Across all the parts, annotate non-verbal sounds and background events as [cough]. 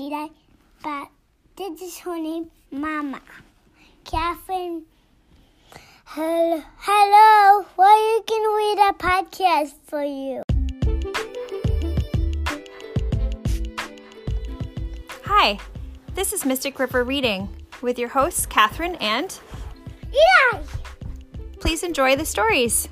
But this is her name, Mama. Catherine. Hello, hello. Well, you can read a podcast for you. Hi, this is Mystic River Reading with your hosts, Catherine and. Yeah. Please enjoy the stories.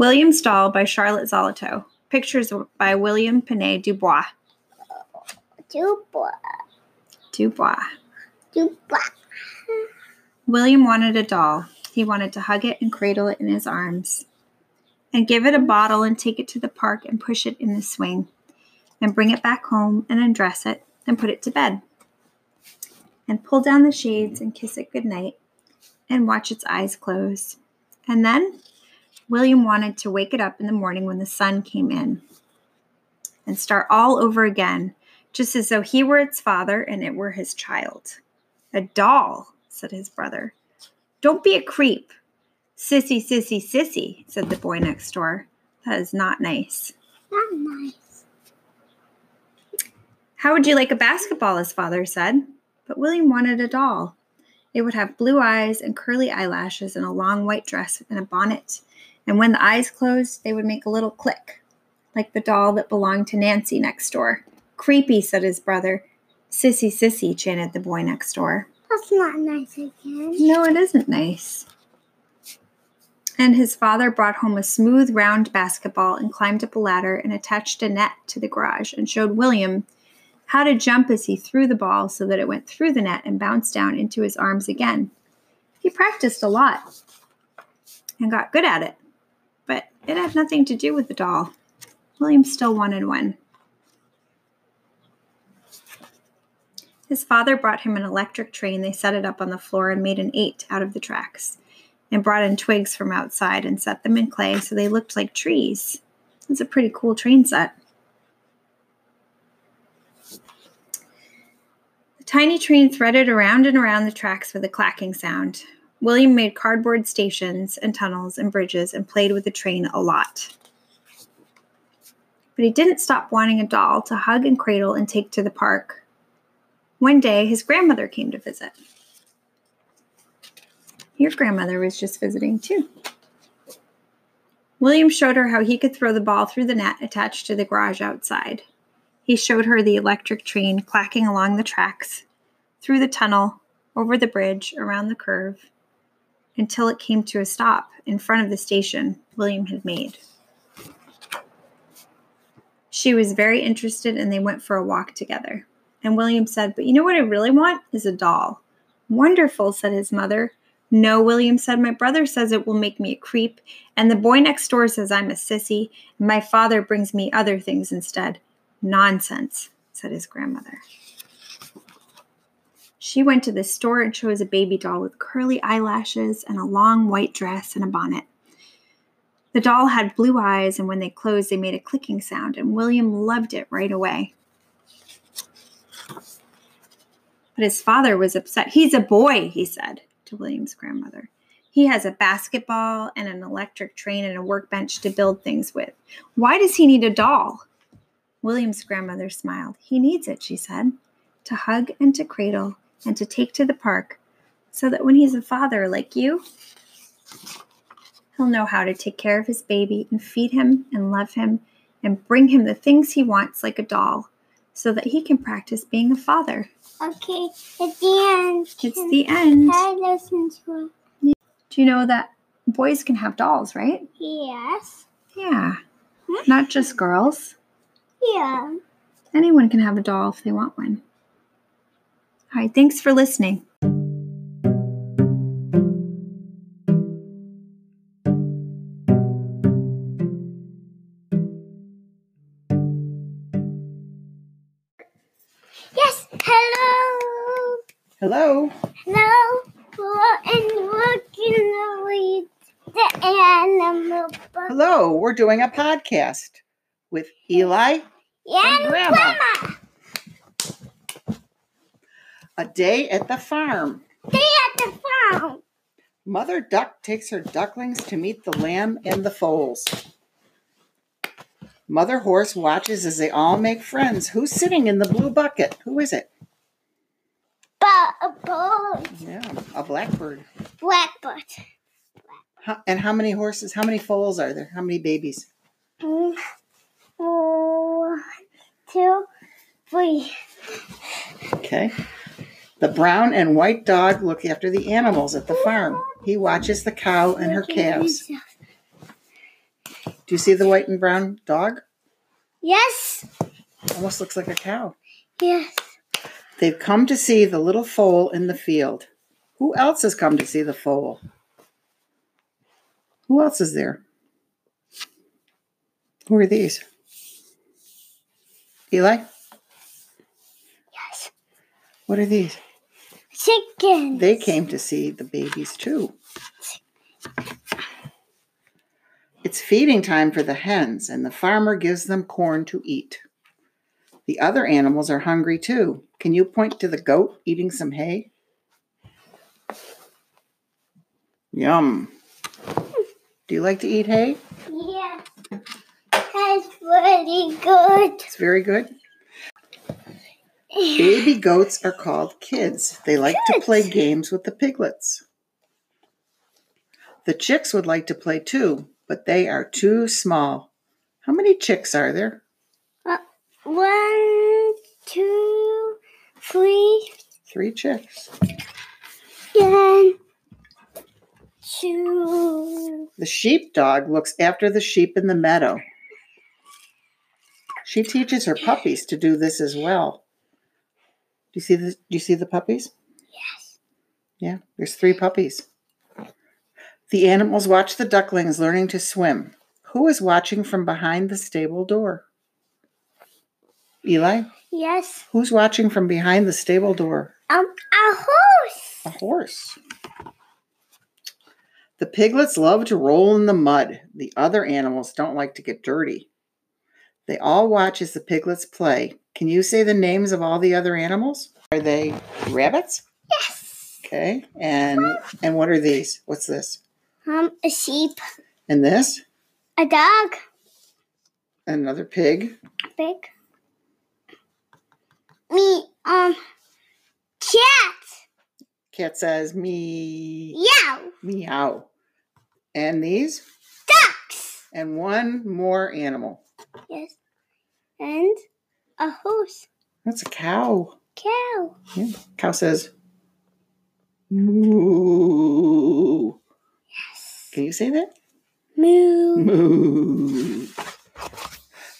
William's Doll by Charlotte Zolotow. Pictures by William Pene Du Bois. Dubois. Du Bois. Dubois. William wanted a doll. He wanted to hug it and cradle it in his arms, and give it a bottle and take it to the park and push it in the swing, and bring it back home and undress it and put it to bed, and pull down the shades and kiss it goodnight and watch its eyes close. And then William wanted to wake it up in the morning when the sun came in and start all over again, just as though he were its father and it were his child. A doll, said his brother. Don't be a creep. Sissy, sissy, sissy, said the boy next door. That is not nice. Not nice. How would you like a basketball? his father said. But William wanted a doll. It would have blue eyes and curly eyelashes and a long white dress and a bonnet. And when the eyes closed, they would make a little click, like the doll that belonged to Nancy next door. Creepy, said his brother. Sissy, sissy, chanted the boy next door. That's not nice again. No, it isn't nice. And his father brought home a smooth, round basketball and climbed up a ladder and attached a net to the garage and showed William how to jump as he threw the ball so that it went through the net and bounced down into his arms again. He practiced a lot and got good at it, it had nothing to do with the doll. William still wanted one. His father brought him an electric train. They set it up on the floor and made an eight out of the tracks, and brought in twigs from outside and set them in clay so they looked like trees. It's a pretty cool train set. The tiny train threaded around and around the tracks with a clacking sound. William made cardboard stations and tunnels and bridges and played with the train a lot. But he didn't stop wanting a doll to hug and cradle and take to the park. One day, his grandmother came to visit. Your grandmother was just visiting too. William showed her how he could throw the ball through the net attached to the garage outside. He showed her the electric train clacking along the tracks, through the tunnel, over the bridge, around the curve, until it came to a stop in front of the station William had made. She was very interested and they went for a walk together. And William said, But you know what I really want? Is a doll. Wonderful, said his mother. No, William said, My brother says it will make me a creep, and the boy next door says I'm a sissy, and my father brings me other things instead. Nonsense, said his grandmother. She went to the store and chose a baby doll with curly eyelashes and a long white dress and a bonnet. The doll had blue eyes, and when they closed, they made a clicking sound, and William loved it right away. But his father was upset. He's a boy, he said to William's grandmother. He has a basketball and an electric train and a workbench to build things with. Why does he need a doll? William's grandmother smiled. He needs it, she said, to hug and to cradle and to take to the park so that when he's a father like you, he'll know how to take care of his baby and feed him and love him and bring him the things he wants like a doll so that he can practice being a father. Okay, at the end. It's the end. I listen to it? Do you know that boys can have dolls, right? Yes. Yeah. Not just girls. Yeah. Anyone can have a doll if they want one. All right, thanks for listening. Yes. Hello. Hello. Hello. We're and we're gonna read the animal book. Hello. We're doing a podcast with Eli. And Grandma. Grandma. A day at the farm. Stay at the farm. Mother duck takes her ducklings to meet the lamb and the foals. Mother Horse watches as they all make friends. Who's sitting in the blue bucket? Who is it? But a bird. Yeah, a blackbird. Blackbird. How, and how many horses? How many foals are there? How many babies? Mm. One, two, three. Okay. The brown and white dog look after the animals at the farm. He watches the cow and her calves. Do you see the white and brown dog? Yes. Almost looks like a cow. Yes. They've come to see the little foal in the field. Who else has come to see the foal? Who else is there? Who are these? Eli? Yes. What are these? Chicken. They came to see the babies too. It's feeding time for the hens, and the farmer gives them corn to eat. The other animals are hungry too. Can you point to the goat eating some hay? Yum. Do you like to eat hay? Yeah. That's pretty good. It's very good. Baby [laughs] goats are called kids. They like to play games with the piglets. The chicks would like to play too, but they are too small. How many chicks are there? Uh, one, two, three. Three chicks. and two. The sheepdog looks after the sheep in the meadow. She teaches her puppies to do this as well. Do you see the do you see the puppies? Yes. Yeah, there's three puppies. The animals watch the ducklings learning to swim. Who is watching from behind the stable door? Eli, Yes. who's watching from behind the stable door? Um, a horse. A horse. The piglets love to roll in the mud. The other animals don't like to get dirty. They all watch as the piglets play. Can you say the names of all the other animals? Are they rabbits? Yes. Okay. And and what are these? What's this? Um, a sheep. And this? A dog. Another pig. Pig. Me. Um. Cat. Cat says me Yow. meow. And these? Ducks. And one more animal. Yes. And a horse. That's a cow. Cow. Yeah. Cow says moo. Yes. Can you say that? Moo. Moo.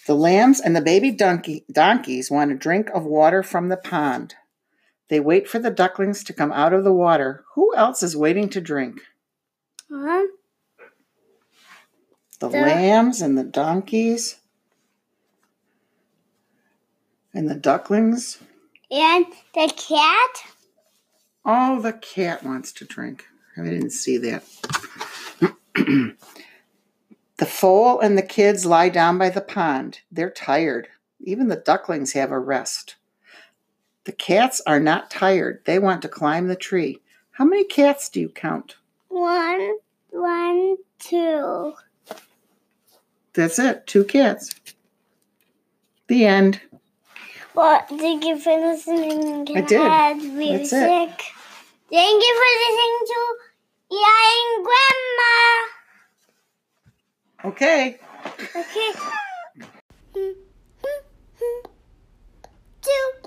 The lambs and the baby donkey donkeys want a drink of water from the pond. They wait for the ducklings to come out of the water. Who else is waiting to drink? Um. The The- lambs and the donkeys and the ducklings. And the cat. Oh, the cat wants to drink. I didn't see that. [clears throat] the foal and the kids lie down by the pond. They're tired. Even the ducklings have a rest. The cats are not tired. They want to climb the tree. How many cats do you count? One. One. That's it. Two cats. The end. Well, thank you for listening. I did. Music. That's it. Thank you for listening to Yai and Grandma. Okay. Okay. Hmm, hmm, hmm. Two.